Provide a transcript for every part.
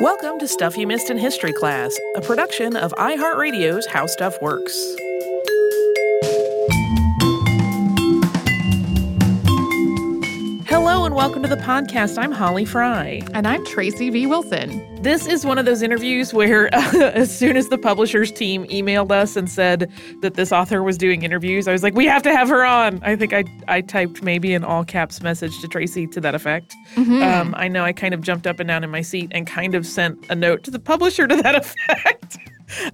Welcome to Stuff You Missed in History Class, a production of iHeartRadio's How Stuff Works. And welcome to the podcast. I'm Holly Fry. And I'm Tracy V. Wilson. This is one of those interviews where, uh, as soon as the publishers team emailed us and said that this author was doing interviews, I was like, we have to have her on. I think I, I typed maybe an all caps message to Tracy to that effect. Mm-hmm. Um, I know I kind of jumped up and down in my seat and kind of sent a note to the publisher to that effect.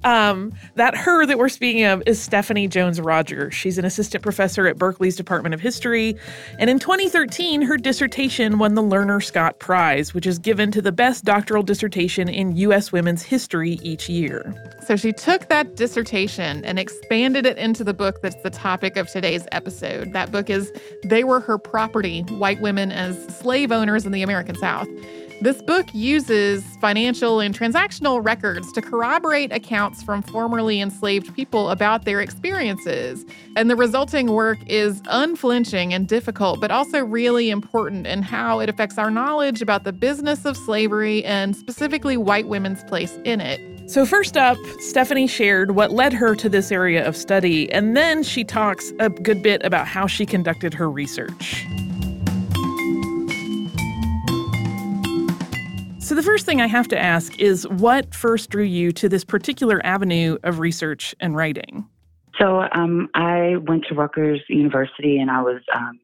Um, that her that we're speaking of is Stephanie Jones Rogers. She's an assistant professor at Berkeley's Department of History. And in 2013, her dissertation won the Lerner Scott Prize, which is given to the best doctoral dissertation in U.S. women's history each year. So she took that dissertation and expanded it into the book that's the topic of today's episode. That book is They Were Her Property White Women as Slave Owners in the American South. This book uses financial and transactional records to corroborate accounts from formerly enslaved people about their experiences. And the resulting work is unflinching and difficult, but also really important in how it affects our knowledge about the business of slavery and specifically white women's place in it. So, first up, Stephanie shared what led her to this area of study, and then she talks a good bit about how she conducted her research. So, the first thing I have to ask is what first drew you to this particular avenue of research and writing? So, um, I went to Rutgers University and I was um,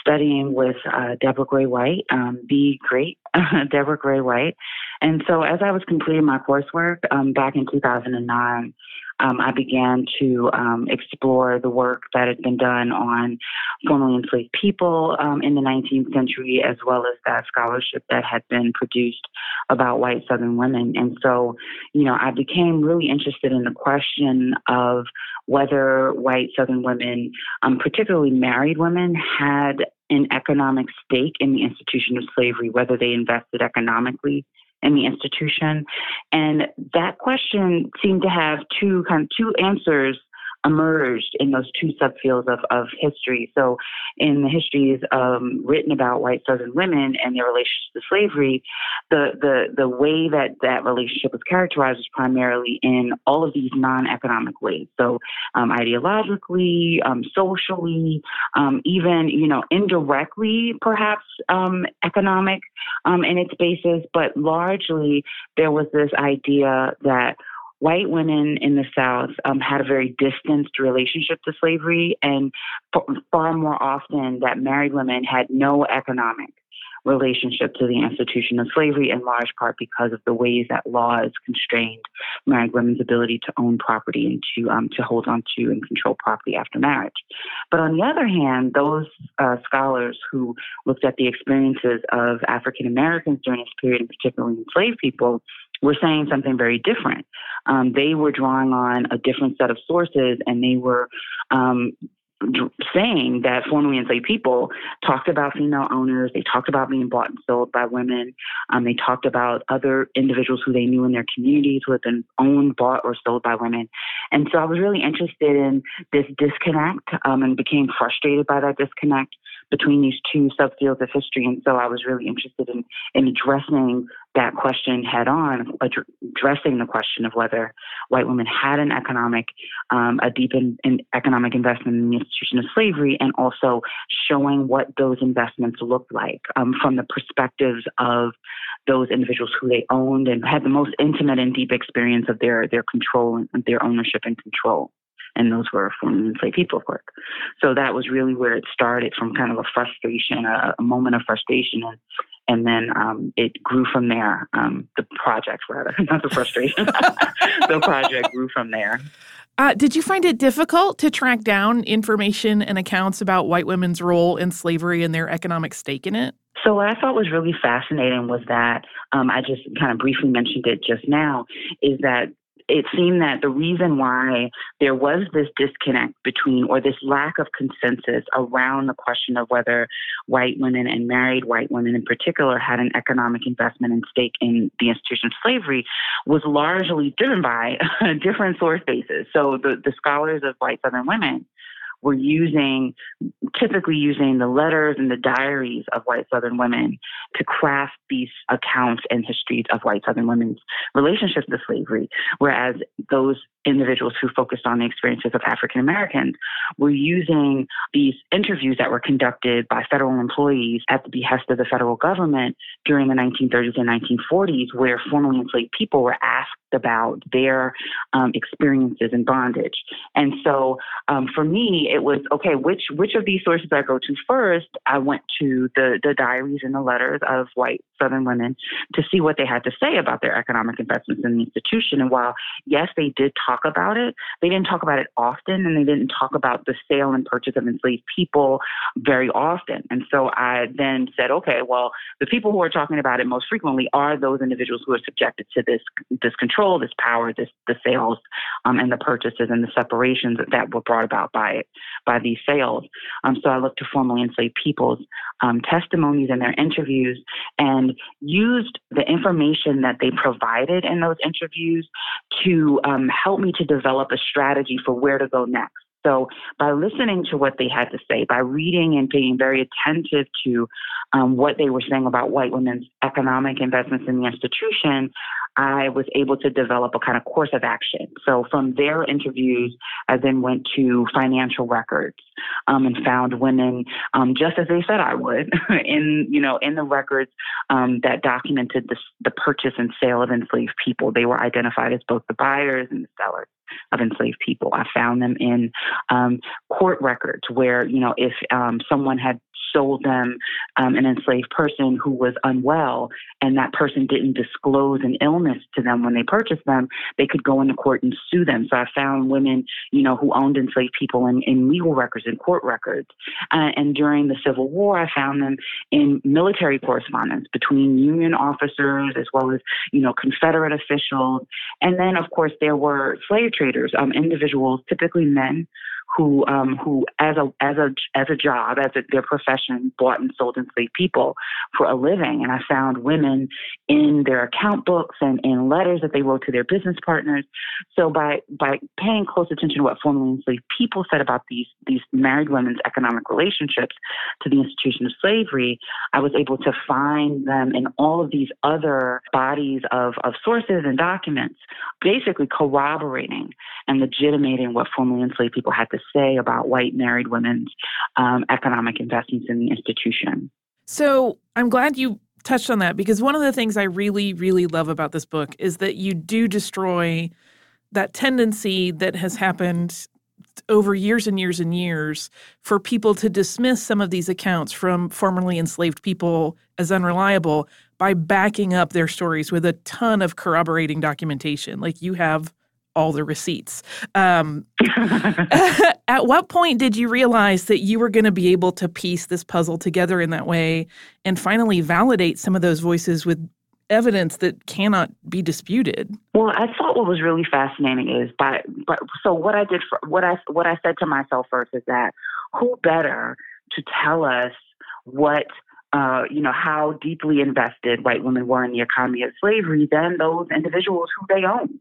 studying with uh, Deborah Gray White, um, the great Deborah Gray White. And so, as I was completing my coursework um, back in 2009, um, I began to um, explore the work that had been done on formerly enslaved people um, in the 19th century, as well as that scholarship that had been produced about white Southern women. And so, you know, I became really interested in the question of whether white Southern women, um, particularly married women, had an economic stake in the institution of slavery, whether they invested economically in the institution. And that question seemed to have two kind of two answers emerged in those two subfields of, of history. So, in the histories um, written about white Southern women and their relationship to slavery, the, the, the way that that relationship was characterized was primarily in all of these non economic ways. So, um, ideologically, um, socially, um, even, you know, indirectly, perhaps um, economic um, in its basis, but largely there was this idea that white women in the South um, had a very distanced relationship to slavery, and far more often that married women had no economic relationship to the institution of slavery, in large part because of the ways that laws constrained married women's ability to own property and to um, to hold on to and control property after marriage. But on the other hand, those uh, scholars who looked at the experiences of African Americans during this period, and particularly enslaved people, were saying something very different. Um, they were drawing on a different set of sources and they were um, saying that formerly enslaved people talked about female owners, they talked about being bought and sold by women, um, they talked about other individuals who they knew in their communities who had been owned, bought, or sold by women. And so I was really interested in this disconnect um, and became frustrated by that disconnect between these two subfields of history. And so I was really interested in, in addressing that question head on, addressing the question of whether white women had an economic, um, a deep in, in economic investment in the institution of slavery, and also showing what those investments looked like um, from the perspectives of those individuals who they owned and had the most intimate and deep experience of their their control and their ownership and control and those were formerly enslaved people, of course. So that was really where it started from kind of a frustration, a, a moment of frustration, and and then um, it grew from there. Um, the project, rather, not the frustration. the project grew from there. Uh, did you find it difficult to track down information and accounts about white women's role in slavery and their economic stake in it? So what I thought was really fascinating was that um, I just kind of briefly mentioned it just now is that it seemed that the reason why there was this disconnect between, or this lack of consensus around the question of whether white women and married white women in particular had an economic investment and stake in the institution of slavery was largely driven by different source bases. So the, the scholars of white Southern women were using, typically using the letters and the diaries of white Southern women to craft these accounts and histories of white Southern women's relationships to slavery, whereas those individuals who focused on the experiences of African Americans were using these interviews that were conducted by federal employees at the behest of the federal government during the 1930s and 1940s, where formerly enslaved people were asked about their um, experiences in bondage. And so um, for it was okay, which which of these sources I go to first? I went to the, the diaries and the letters of white Southern women to see what they had to say about their economic investments in the institution. And while, yes, they did talk about it, they didn't talk about it often and they didn't talk about the sale and purchase of enslaved people very often. And so I then said, okay, well, the people who are talking about it most frequently are those individuals who are subjected to this this control, this power, this the sales um, and the purchases and the separations that were brought about by it, by these sales. Um, so I looked to formerly enslaved people's um, testimonies and their interviews and used the information that they provided in those interviews to um, help me to develop a strategy for where to go next. So, by listening to what they had to say, by reading and being very attentive to um, what they were saying about white women's economic investments in the institution, I was able to develop a kind of course of action. So from their interviews, I then went to financial records um, and found women, um, just as they said I would, in you know in the records um, that documented the, the purchase and sale of enslaved people. They were identified as both the buyers and the sellers of enslaved people. I found them in um, court records where, you know, if um, someone had sold them um, an enslaved person who was unwell and that person didn't disclose an illness to them when they purchased them, they could go into court and sue them. So I found women, you know, who owned enslaved people in, in legal records and court records. Uh, and during the Civil War, I found them in military correspondence between Union officers as well as, you know, Confederate officials. And then, of course, there were slave traders, um, individuals, typically men, who um, who as a as a as a job as a, their profession bought and sold enslaved people for a living. And I found women in their account books and in letters that they wrote to their business partners. So by by paying close attention to what formerly enslaved people said about these these married women's economic relationships to the institution of slavery I was able to find them in all of these other bodies of of sources and documents basically corroborating and legitimating what formerly enslaved people had to say about white married women's um, economic investments in the institution. So I'm glad you touched on that because one of the things I really, really love about this book is that you do destroy that tendency that has happened over years and years and years for people to dismiss some of these accounts from formerly enslaved people as unreliable by backing up their stories with a ton of corroborating documentation. Like you have all the receipts. Um, at what point did you realize that you were going to be able to piece this puzzle together in that way and finally validate some of those voices with evidence that cannot be disputed? Well, I thought what was really fascinating is by but so what I did for, what I what I said to myself first is that who better to tell us what uh, you know, how deeply invested white women were in the economy of slavery than those individuals who they owned.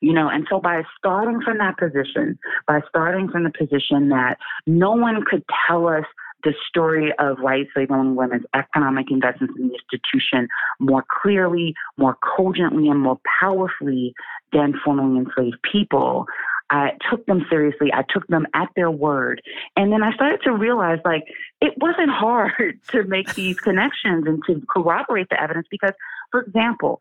You know, and so by starting from that position, by starting from the position that no one could tell us the story of white slave owning women's economic investments in the institution more clearly, more cogently, and more powerfully than formerly enslaved people. I took them seriously. I took them at their word. And then I started to realize like it wasn't hard to make these connections and to corroborate the evidence because, for example,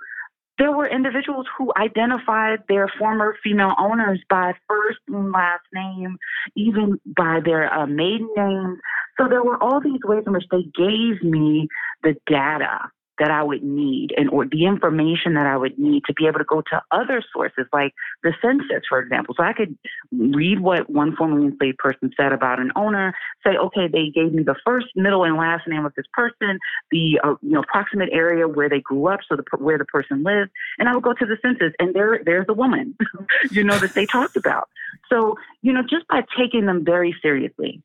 there were individuals who identified their former female owners by first and last name, even by their uh, maiden names. So there were all these ways in which they gave me the data that I would need and or the information that I would need to be able to go to other sources like the census, for example. So I could read what one formerly enslaved person said about an owner, say, okay, they gave me the first, middle, and last name of this person, the uh, you know proximate area where they grew up, so the where the person lived, and I would go to the census, and there there's the woman, you know, that they talked about. So you know, just by taking them very seriously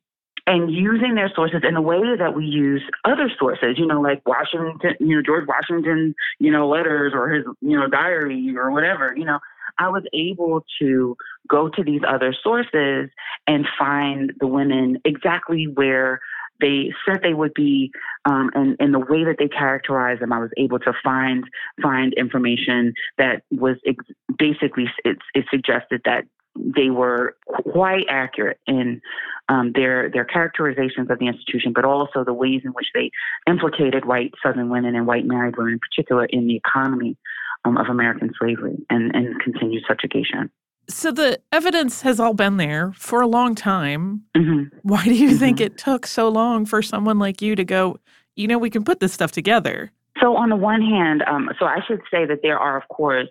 and using their sources in a way that we use other sources, you know, like Washington, you know, George Washington, you know, letters or his, you know, diary or whatever, you know, I was able to go to these other sources and find the women exactly where they said they would be, um, and in the way that they characterized them, I was able to find find information that was ex- basically it, it suggested that they were quite accurate in um, their their characterizations of the institution, but also the ways in which they implicated white Southern women and white married women, in particular, in the economy um, of American slavery and, and continued subjugation. So the evidence has all been there for a long time. Mm-hmm. Why do you mm-hmm. think it took so long for someone like you to go, you know, we can put this stuff together? So, on the one hand, um, so I should say that there are, of course,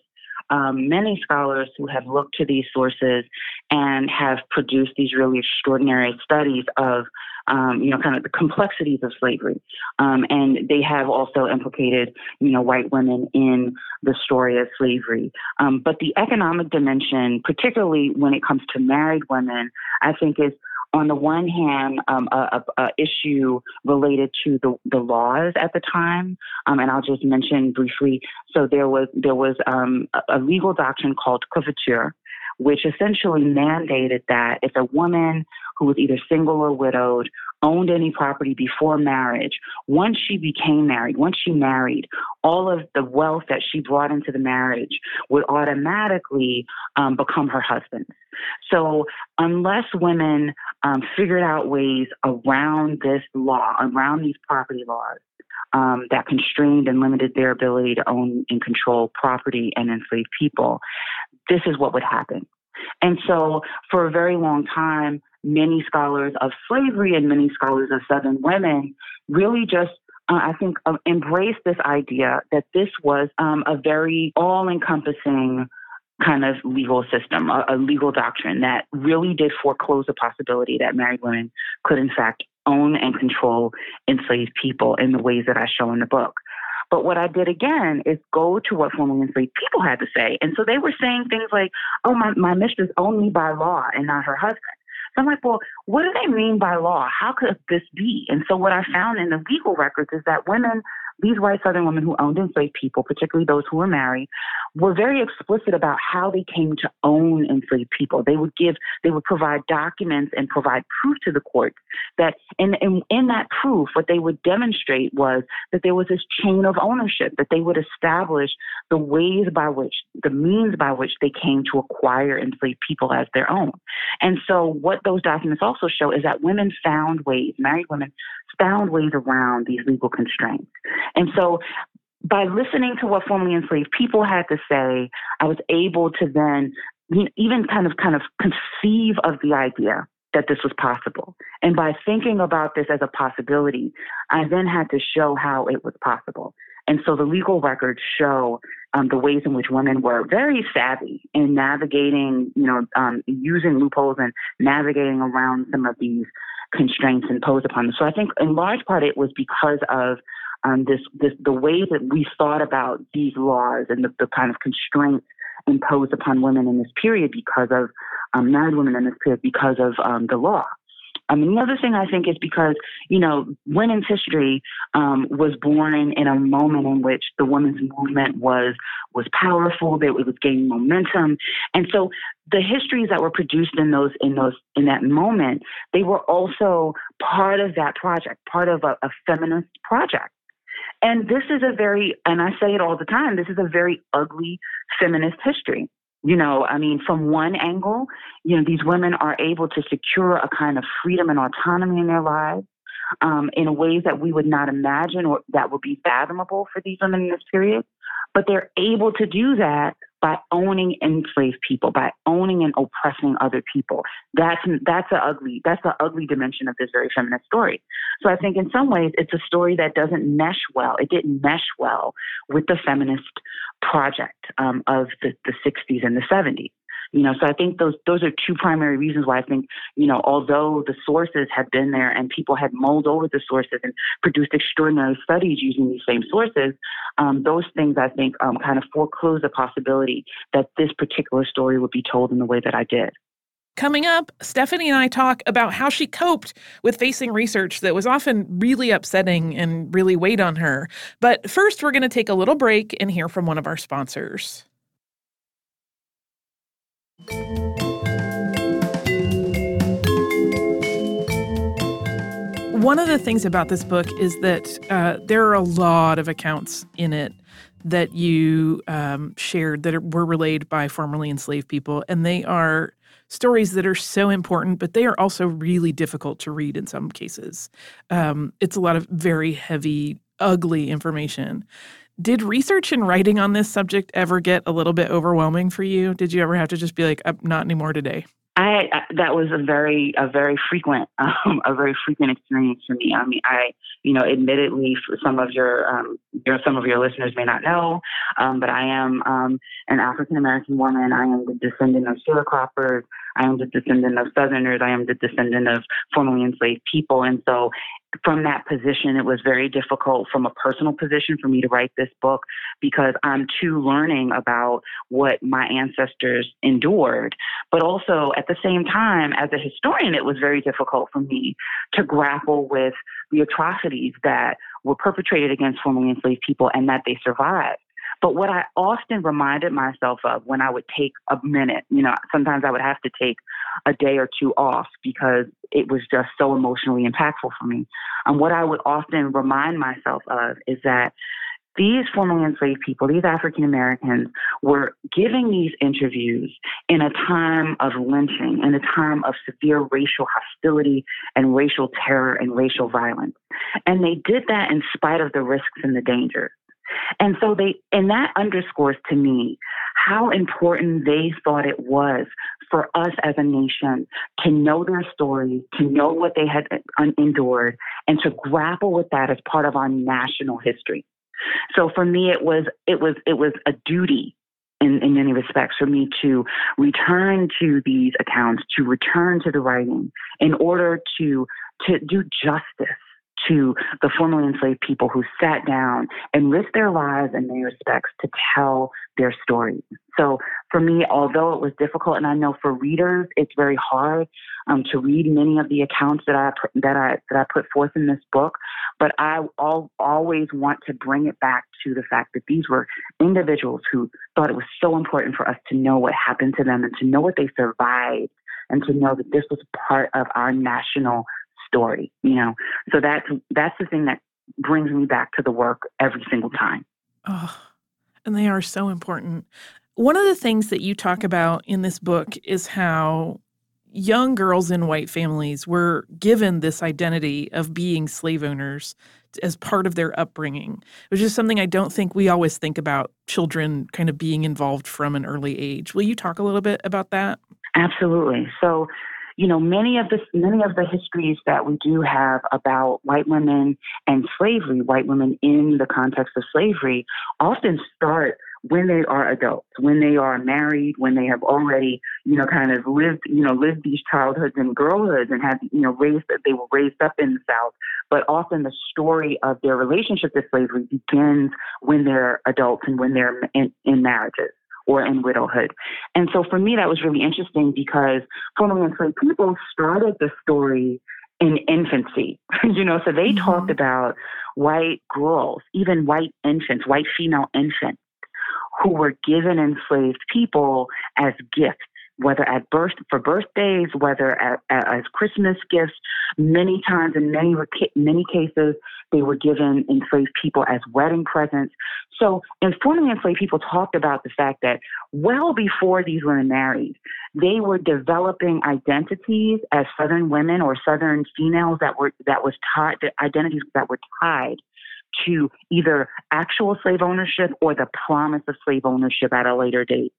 um, many scholars who have looked to these sources and have produced these really extraordinary studies of, um, you know, kind of the complexities of slavery. Um, and they have also implicated, you know, white women in the story of slavery. Um, but the economic dimension, particularly when it comes to married women, I think is on the one hand, um, a, a, a, issue related to the, the laws at the time, um, and I'll just mention briefly. So there was there was um, a, legal doctrine called coverture, which essentially mandated that if a woman who was either single or widowed owned any property before marriage, once she became married, once she married, all of the wealth that she brought into the marriage would automatically um, become her husband's. So, unless women um, figured out ways around this law, around these property laws, um, that constrained and limited their ability to own and control property and enslave people, this is what would happen. And so, for a very long time, many scholars of slavery and many scholars of Southern women really just uh, I think, uh, embraced this idea that this was um, a very all encompassing kind of legal system, a, a, legal doctrine that really did foreclose the possibility that married women could, in fact, own and control enslaved people in the ways that I show in the book. But what I did again is go to what formerly enslaved people had to say. And so they were saying things like, oh, my, my mistress owned me by law and not her husband. So I'm like, well, what do they mean by law? How could this be? And so what I found in the legal records is that women these white Southern women who owned enslaved people, particularly those who were married, were very explicit about how they came to own enslaved people. They would give, they would provide documents and provide proof to the court that, in, in that proof, what they would demonstrate was that there was this chain of ownership, that they would establish the ways by which, the means by which they came to acquire enslaved people as their own. And so, what those documents also show is that women found ways, married women found ways around these legal constraints. And so by listening to what formerly enslaved people had to say, I was able to then even kind of kind of conceive of the idea that this was possible. And by thinking about this as a possibility, I then had to show how it was possible. And so the legal records show um, the ways in which women were very savvy in navigating, you know, um, using loopholes and navigating around some of these constraints imposed upon them. So I think in large part it was because of um, this, this, the way that we thought about these laws and the, the kind of constraints imposed upon women in this period because of um, married women in this period because of um, the law. I mean, the other thing I think is because, you know, women's history um, was born in, in, a moment in which the women's movement was was powerful, that it was gaining momentum, and so the histories that were produced in those in those in that moment, they were also part of that project, part of a, a feminist project. And this is a very, and I say it all the time, this is a very ugly feminist history. You know, I mean, from one angle, you know, these women are able to secure a kind of freedom and autonomy in their lives um, in ways that we would not imagine or that would be fathomable for these women in this period. But they're able to do that by owning enslaved people, by owning and oppressing other people. That's that's a ugly that's the ugly dimension of this very feminist story. So I think in some ways it's a story that doesn't mesh well. It didn't mesh well with the feminist project um, of the, the 60s and the 70s. You know, so I think those those are two primary reasons why I think, you know, although the sources have been there and people had mulled over the sources and produced extraordinary studies using these same sources, um, those things I think um, kind of foreclose the possibility that this particular story would be told in the way that I did. Coming up, Stephanie and I talk about how she coped with facing research that was often really upsetting and really weighed on her. But first, we're going to take a little break and hear from one of our sponsors. One of the things about this book is that uh, there are a lot of accounts in it that you um, shared that were relayed by formerly enslaved people, and they are stories that are so important, but they are also really difficult to read in some cases. Um, it's a lot of very heavy, ugly information. Did research and writing on this subject ever get a little bit overwhelming for you? Did you ever have to just be like, not anymore today? I, that was a very a very frequent um, a very frequent experience for me. I mean, I you know, admittedly, some of your um, your some of your listeners may not know, um, but I am um, an African American woman. I am the descendant of sharecroppers. I am the descendant of Southerners. I am the descendant of formerly enslaved people. And so, from that position, it was very difficult from a personal position for me to write this book because I'm too learning about what my ancestors endured. But also, at the same time, as a historian, it was very difficult for me to grapple with the atrocities that were perpetrated against formerly enslaved people and that they survived. But what I often reminded myself of when I would take a minute, you know, sometimes I would have to take a day or two off because it was just so emotionally impactful for me. And what I would often remind myself of is that these formerly enslaved people, these African Americans, were giving these interviews in a time of lynching, in a time of severe racial hostility and racial terror and racial violence. And they did that in spite of the risks and the dangers. And so they, and that underscores to me how important they thought it was for us as a nation to know their story, to know what they had uh, endured, and to grapple with that as part of our national history. So for me, it was, it was, it was a duty in, in many respects for me to return to these accounts, to return to the writing in order to, to do justice to the formerly enslaved people who sat down and risked their lives in many respects to tell their stories. So for me, although it was difficult, and I know for readers it's very hard um, to read many of the accounts that I that I that I put forth in this book, but I all, always want to bring it back to the fact that these were individuals who thought it was so important for us to know what happened to them and to know what they survived and to know that this was part of our national story, you know. So that's that's the thing that brings me back to the work every single time. Oh, and they are so important. One of the things that you talk about in this book is how young girls in white families were given this identity of being slave owners as part of their upbringing, which is something I don't think we always think about children kind of being involved from an early age. Will you talk a little bit about that? Absolutely. So, you know, many of the many of the histories that we do have about white women and slavery, white women in the context of slavery, often start when they are adults, when they are married, when they have already, you know, kind of lived, you know, lived these childhoods and girlhoods and had, you know, raised that they were raised up in the South. But often the story of their relationship to slavery begins when they're adults and when they're in, in marriages or in widowhood. And so for me, that was really interesting because formerly enslaved people started the story in infancy, you know, so they mm-hmm. talked about white girls, even white infants, white female infants who were given enslaved people as gifts whether at birth for birthdays, whether at, as Christmas gifts. Many times, in many many cases, they were given enslaved people as wedding presents. So, informally enslaved people talked about the fact that well before these women married, they were developing identities as Southern women or Southern females that were that was tied identities that were tied to either actual slave ownership or the promise of slave ownership at a later date.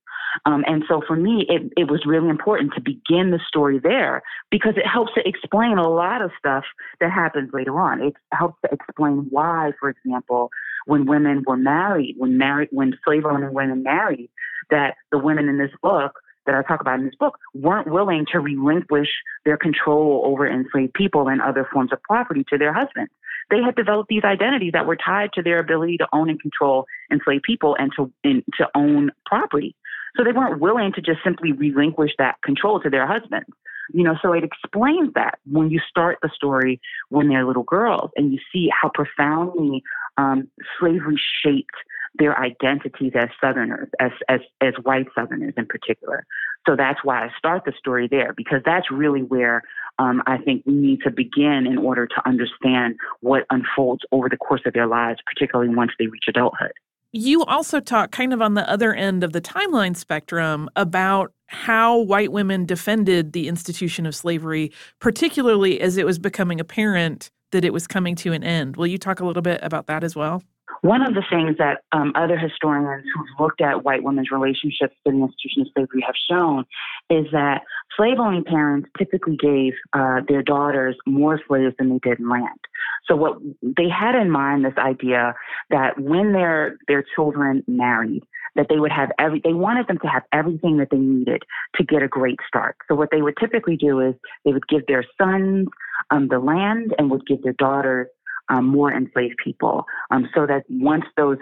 Um, and so for me, it, it was really important to begin the story there because it helps to explain a lot of stuff that happens later on. It helps to explain why, for example, when women were married, when married, when slave owning women married, that the women in this book that I talk about in this book weren't willing to relinquish their control over enslaved people and other forms of property to their husbands. They had developed these identities that were tied to their ability to own and control enslaved people and to and to own property. So they weren't willing to just simply relinquish that control to their husbands. You know, so it explains that when you start the story when they're little girls and you see how profoundly um, slavery shaped their identities as Southerners, as, as, as white Southerners in particular. So that's why I start the story there, because that's really where um, I think we need to begin in order to understand what unfolds over the course of their lives, particularly once they reach adulthood. You also talk kind of on the other end of the timeline spectrum about how white women defended the institution of slavery, particularly as it was becoming apparent that it was coming to an end. Will you talk a little bit about that as well? One of the things that um, other historians who've looked at white women's relationships to the institution of slavery have shown is that slave owning parents typically gave uh, their daughters more slaves than they did land. So what they had in mind this idea that when their their children married, that they would have every they wanted them to have everything that they needed to get a great start. So what they would typically do is they would give their sons um, the land and would give their daughters um, more enslaved people, um, so that once those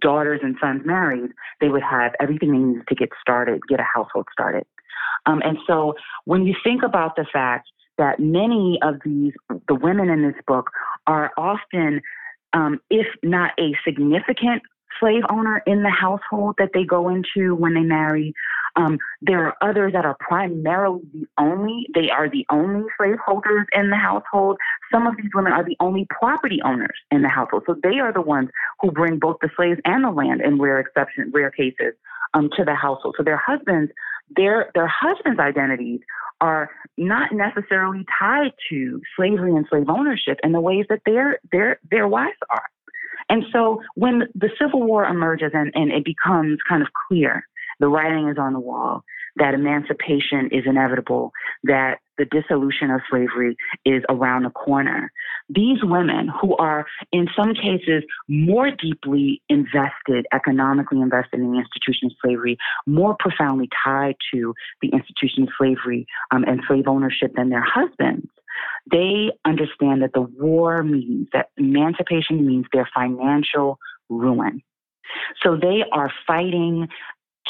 daughters and sons married, they would have everything they needed to get started, get a household started. Um, and so when you think about the fact that many of these, the women in this book are often, um, if not a significant slave owner in the household that they go into when they marry, um, there are others that are primarily the only, they are the only slaveholders in the household. Some of these women are the only property owners in the household. So they are the ones who bring both the slaves and the land in rare exception, rare cases, um, to the household. So their husbands, their, their husbands' identities are not necessarily tied to slavery and slave ownership in the ways that their, their, their wives are. And so when the Civil War emerges and, and it becomes kind of clear the writing is on the wall that emancipation is inevitable, that the dissolution of slavery is around the corner. These women, who are in some cases more deeply invested, economically invested in the institution of slavery, more profoundly tied to the institution of slavery um, and slave ownership than their husbands, they understand that the war means that emancipation means their financial ruin. So they are fighting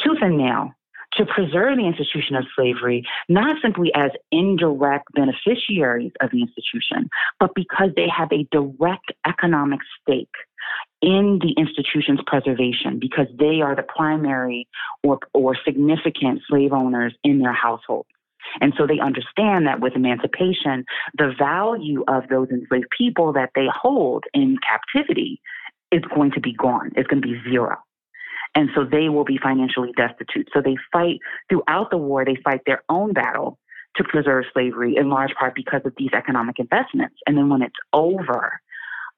tooth and nail to preserve the institution of slavery, not simply as indirect beneficiaries of the institution, but because they have a direct economic stake in the institution's preservation because they are the primary or, or significant slave owners in their household. And so they understand that with emancipation, the value of those enslaved people that they hold in captivity is going to be gone. It's going to be zero. And so they will be financially destitute. So they fight throughout the war, they fight their own battle to preserve slavery in large part because of these economic investments. And then when it's over,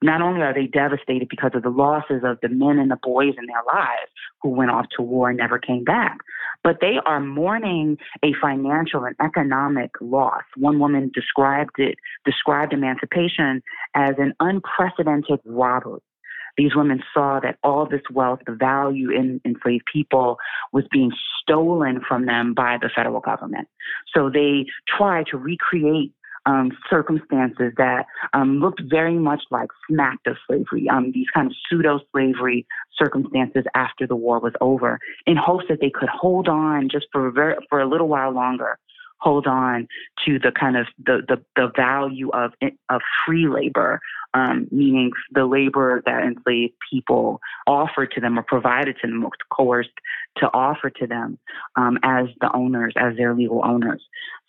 not only are they devastated because of the losses of the men and the boys in their lives who went off to war and never came back, but they are mourning a financial and economic loss. One woman described it, described emancipation as an unprecedented robbery. These women saw that all this wealth, the value in enslaved people, was being stolen from them by the federal government. So they tried to recreate um, circumstances that um, looked very much like smacked of slavery, um, these kind of pseudo slavery circumstances after the war was over, in hopes that they could hold on just for a, very, for a little while longer hold on to the kind of the the, the value of of free labor, um, meaning the labor that enslaved people offered to them or provided to them, or coerced to offer to them um, as the owners, as their legal owners.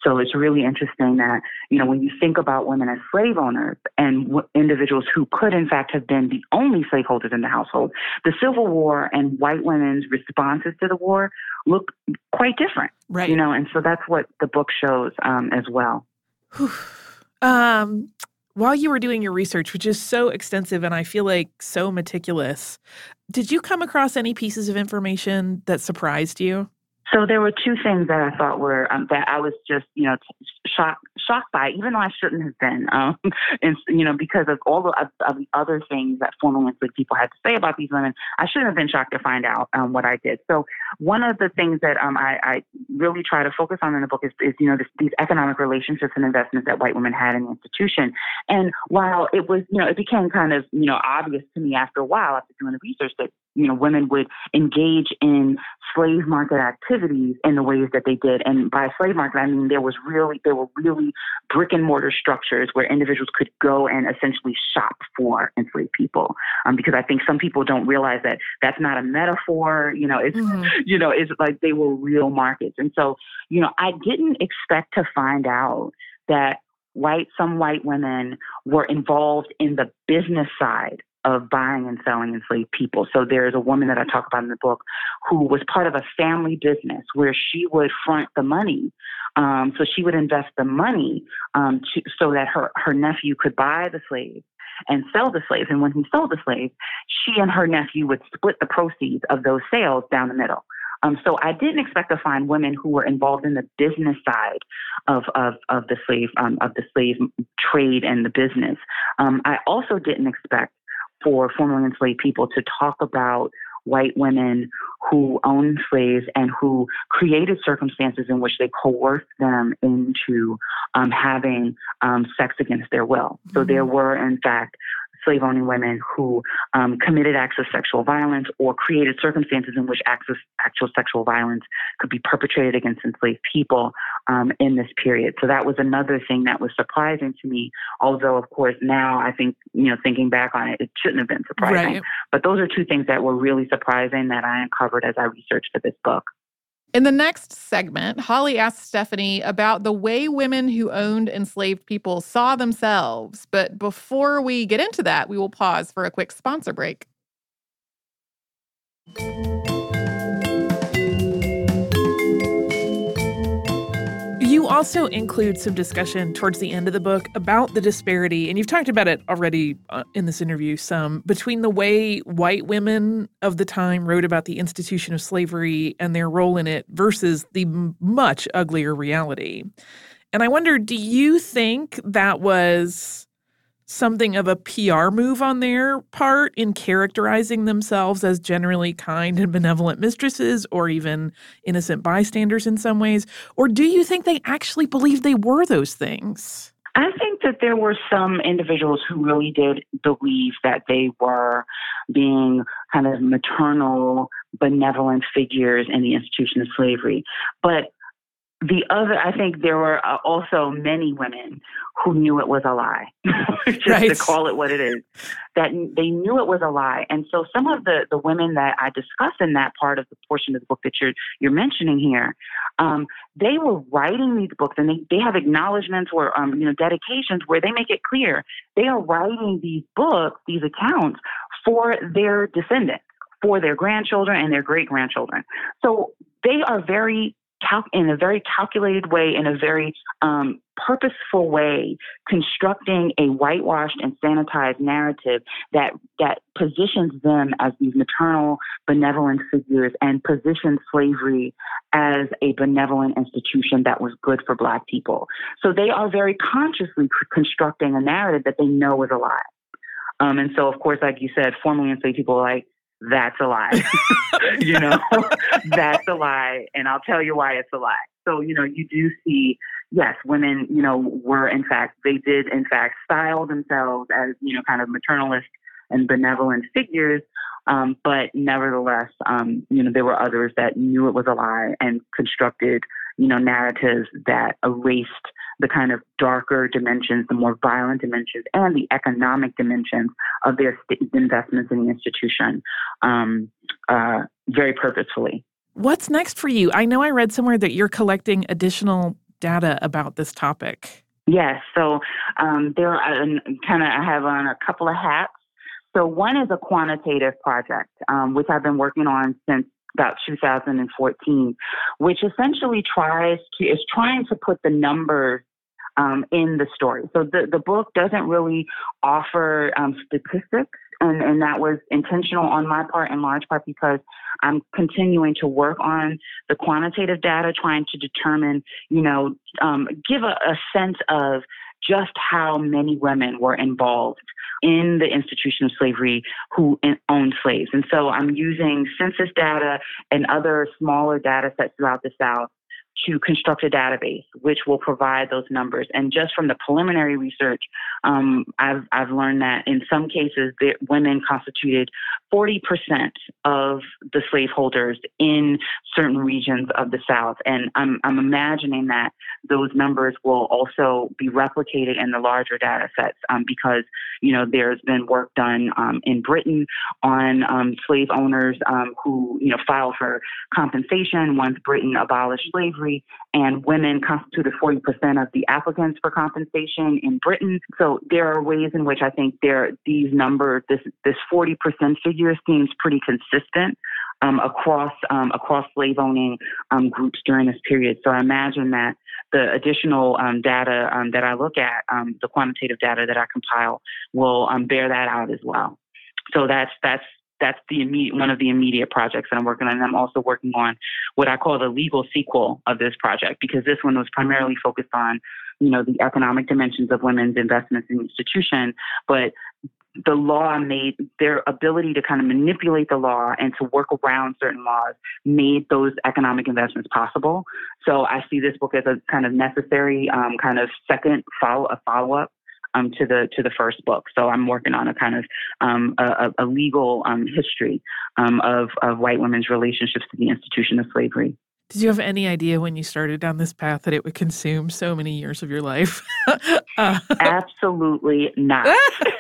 So it's really interesting that, you know, when you think about women as slave owners and w- individuals who could, in fact, have been the only slaveholders in the household, the Civil War and white women's responses to the war look quite different. Right. You know, and so that's what the book shows um, as well. um, while you were doing your research, which is so extensive and I feel like so meticulous, did you come across any pieces of information that surprised you? So there were two things that I thought were um, that I was just you know shocked shocked by, even though I shouldn't have been, um, and you know because of all the, of, of the other things that former enslaved people had to say about these women, I shouldn't have been shocked to find out um, what I did. So one of the things that um, I, I really try to focus on in the book is, is you know this, these economic relationships and investments that white women had in the institution. And while it was you know it became kind of you know obvious to me after a while after doing the research that you know women would engage in slave market activities in the ways that they did. And by slave market, I mean there was really there were really brick and mortar structures where individuals could go and essentially shop for enslaved people. Um, because I think some people don't realize that that's not a metaphor. You know, it's mm-hmm. you know it's like they were real markets. And so you know I didn't expect to find out that white some white women were involved in the business side of buying and selling enslaved people. So there's a woman that I talk about in the book who was part of a family business where she would front the money. Um, so she would invest the money um, to, so that her, her nephew could buy the slaves and sell the slaves. And when he sold the slaves, she and her nephew would split the proceeds of those sales down the middle. Um, so I didn't expect to find women who were involved in the business side of of, of the slave um, of the slave trade and the business. Um, I also didn't expect for formerly enslaved people to talk about white women who owned slaves and who created circumstances in which they coerced them into um, having um, sex against their will. So mm-hmm. there were, in fact, slave owning women who um, committed acts of sexual violence or created circumstances in which acts of actual sexual violence could be perpetrated against enslaved people um, in this period. So that was another thing that was surprising to me. Although, of course, now I think, you know, thinking back on it, it shouldn't have been surprising. Right. But those are two things that were really surprising that I uncovered as I researched for this book. In the next segment, Holly asks Stephanie about the way women who owned enslaved people saw themselves. But before we get into that, we will pause for a quick sponsor break. Also include some discussion towards the end of the book about the disparity, and you've talked about it already uh, in this interview some, between the way white women of the time wrote about the institution of slavery and their role in it versus the much uglier reality. And I wonder, do you think that was something of a PR move on their part in characterizing themselves as generally kind and benevolent mistresses or even innocent bystanders in some ways? Or do you think they actually believed they were those things? I think that there were some individuals who really did believe that they were being kind of maternal, benevolent figures in the institution of slavery. But the other, I think there were uh, also many women who knew it was a lie, just right. to call it what it is, that they knew it was a lie. And so some of the, the women that I discuss in that part of the portion of the book that you're, you're mentioning here, um, they were writing these books and they, they have acknowledgments or, um, you know, dedications where they make it clear they are writing these books, these accounts for their descendants, for their grandchildren and their great grandchildren. So they are very cal- in a very calculated way, in a very um, purposeful way, constructing a whitewashed and sanitized narrative that that positions them as these maternal, benevolent figures and positions slavery as a benevolent institution that was good for Black people. So they are very consciously constructing a narrative that they know is a lie. Um, and so, of course, like you said, formerly enslaved people like that's a lie. you know, that's a lie. And I'll tell you why it's a lie. So, you know, you do see, yes, women, you know, were in fact, they did in fact style themselves as, you know, kind of maternalist and benevolent figures. Um, but nevertheless, um, you know, there were others that knew it was a lie and constructed, you know, narratives that erased the kind of darker dimensions, the more violent dimensions, and the economic dimensions of their st- investments in the institution um, uh, very purposefully. What's next for you? I know I read somewhere that you're collecting additional data about this topic. Yes. So um, there are kind of I have on a couple of hats. So one is a quantitative project, um, which I've been working on since about 2014, which essentially tries to is trying to put the numbers um, in the story. So the the book doesn't really offer um, statistics, and and that was intentional on my part, in large part because I'm continuing to work on the quantitative data, trying to determine, you know, um, give a, a sense of just how many women were involved in the institution of slavery who owned slaves. And so I'm using census data and other smaller data sets throughout the South to construct a database which will provide those numbers. And just from the preliminary research, um, I've, I've learned that in some cases, women constituted 40% of the slaveholders in certain regions of the South. And I'm, I'm imagining that those numbers will also be replicated in the larger data sets um, because, you know, there's been work done um, in Britain on um, slave owners um, who, you know, filed for compensation once Britain abolished slavery, and women constituted 40% of the applicants for compensation in Britain. So there are ways in which I think there these numbers, this this 40% figure seems pretty consistent um, across um, across slave owning um, groups during this period. So I imagine that the additional um, data um, that I look at, um, the quantitative data that I compile, will bear that out as well. So that's that's that's the immediate one of the immediate projects that I'm working on. And I'm also working on what I call the legal sequel of this project because this one was primarily focused on, you know, the economic dimensions of women's investments in institution, but the law made their ability to kind of manipulate the law and to work around certain laws made those economic investments possible. So I see this book as a kind of necessary um, kind of second follow a follow up um, to the to the first book. So I'm working on a kind of um, a, a, legal um, history um, of of white women's relationships to the institution of slavery. Did you have any idea when you started down this path that it would consume so many years of your life? uh. Absolutely not.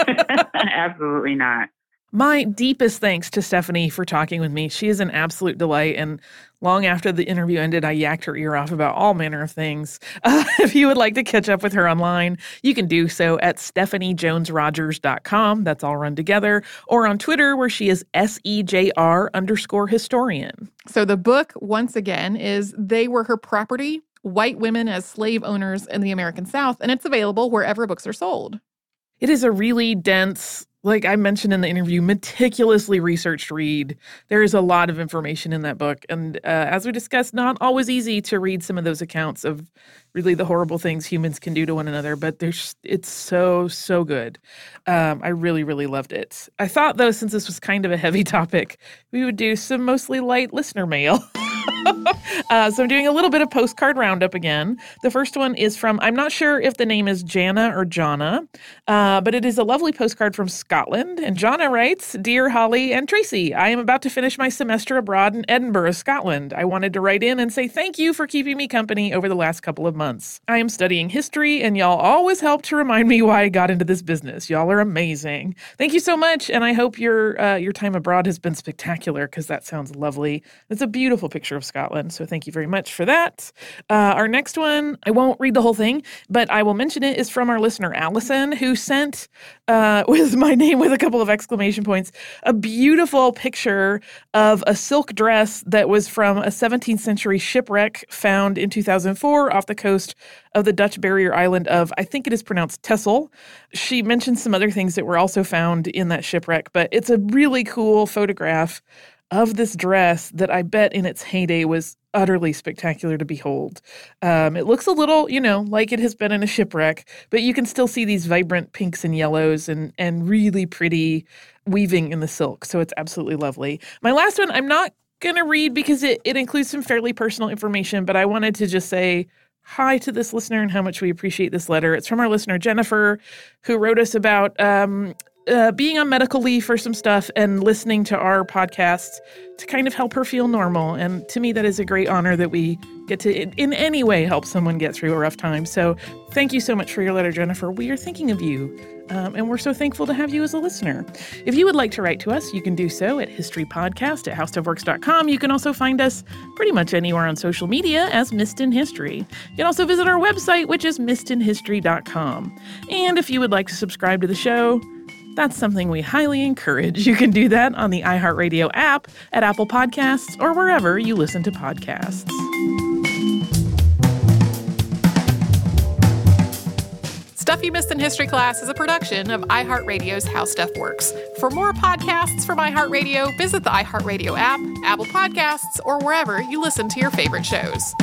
Absolutely not. My deepest thanks to Stephanie for talking with me. She is an absolute delight. And long after the interview ended, I yacked her ear off about all manner of things. Uh, if you would like to catch up with her online, you can do so at stephaniejonesrogers.com. That's all run together. Or on Twitter, where she is SEJR underscore historian. So the book, once again, is They Were Her Property White Women as Slave Owners in the American South. And it's available wherever books are sold. It is a really dense, like I mentioned in the interview, meticulously researched read. There is a lot of information in that book. And uh, as we discussed, not always easy to read some of those accounts of really the horrible things humans can do to one another, but there's it's so, so good. Um, I really, really loved it. I thought, though, since this was kind of a heavy topic, we would do some mostly light listener mail. uh, so I'm doing a little bit of postcard roundup again. The first one is from, I'm not sure if the name is Jana or Jana, uh, but it is a lovely postcard from Scotland. And Jana writes Dear Holly and Tracy, I am about to finish my semester abroad in Edinburgh, Scotland. I wanted to write in and say thank you for keeping me company over the last couple of months. I am studying history, and y'all always help to remind me why I got into this business. Y'all are amazing. Thank you so much, and I hope your uh, your time abroad has been spectacular because that sounds lovely. It's a beautiful picture of Scotland, so thank you very much for that. Uh, our next one, I won't read the whole thing, but I will mention it, is from our listener, Allison, who sent, uh, with my name with a couple of exclamation points, a beautiful picture of a silk dress that was from a 17th century shipwreck found in 2004 off the coast of the Dutch barrier island of, I think it is pronounced Texel. She mentioned some other things that were also found in that shipwreck, but it's a really cool photograph of this dress that I bet in its heyday was utterly spectacular to behold. Um, it looks a little, you know, like it has been in a shipwreck, but you can still see these vibrant pinks and yellows and and really pretty weaving in the silk. So it's absolutely lovely. My last one, I'm not gonna read because it, it includes some fairly personal information, but I wanted to just say hi to this listener and how much we appreciate this letter. It's from our listener Jennifer, who wrote us about um, uh, being on medical leave for some stuff and listening to our podcasts to kind of help her feel normal. And to me, that is a great honor that we get to, in, in any way, help someone get through a rough time. So thank you so much for your letter, Jennifer. We are thinking of you. Um, and we're so thankful to have you as a listener. If you would like to write to us, you can do so at historypodcast at howstuffworks.com. You can also find us pretty much anywhere on social media as Missed in History. You can also visit our website, which is missedinhistory.com. And if you would like to subscribe to the show, that's something we highly encourage. You can do that on the iHeartRadio app, at Apple Podcasts, or wherever you listen to podcasts. Stuff You Missed in History Class is a production of iHeartRadio's How Stuff Works. For more podcasts from iHeartRadio, visit the iHeartRadio app, Apple Podcasts, or wherever you listen to your favorite shows.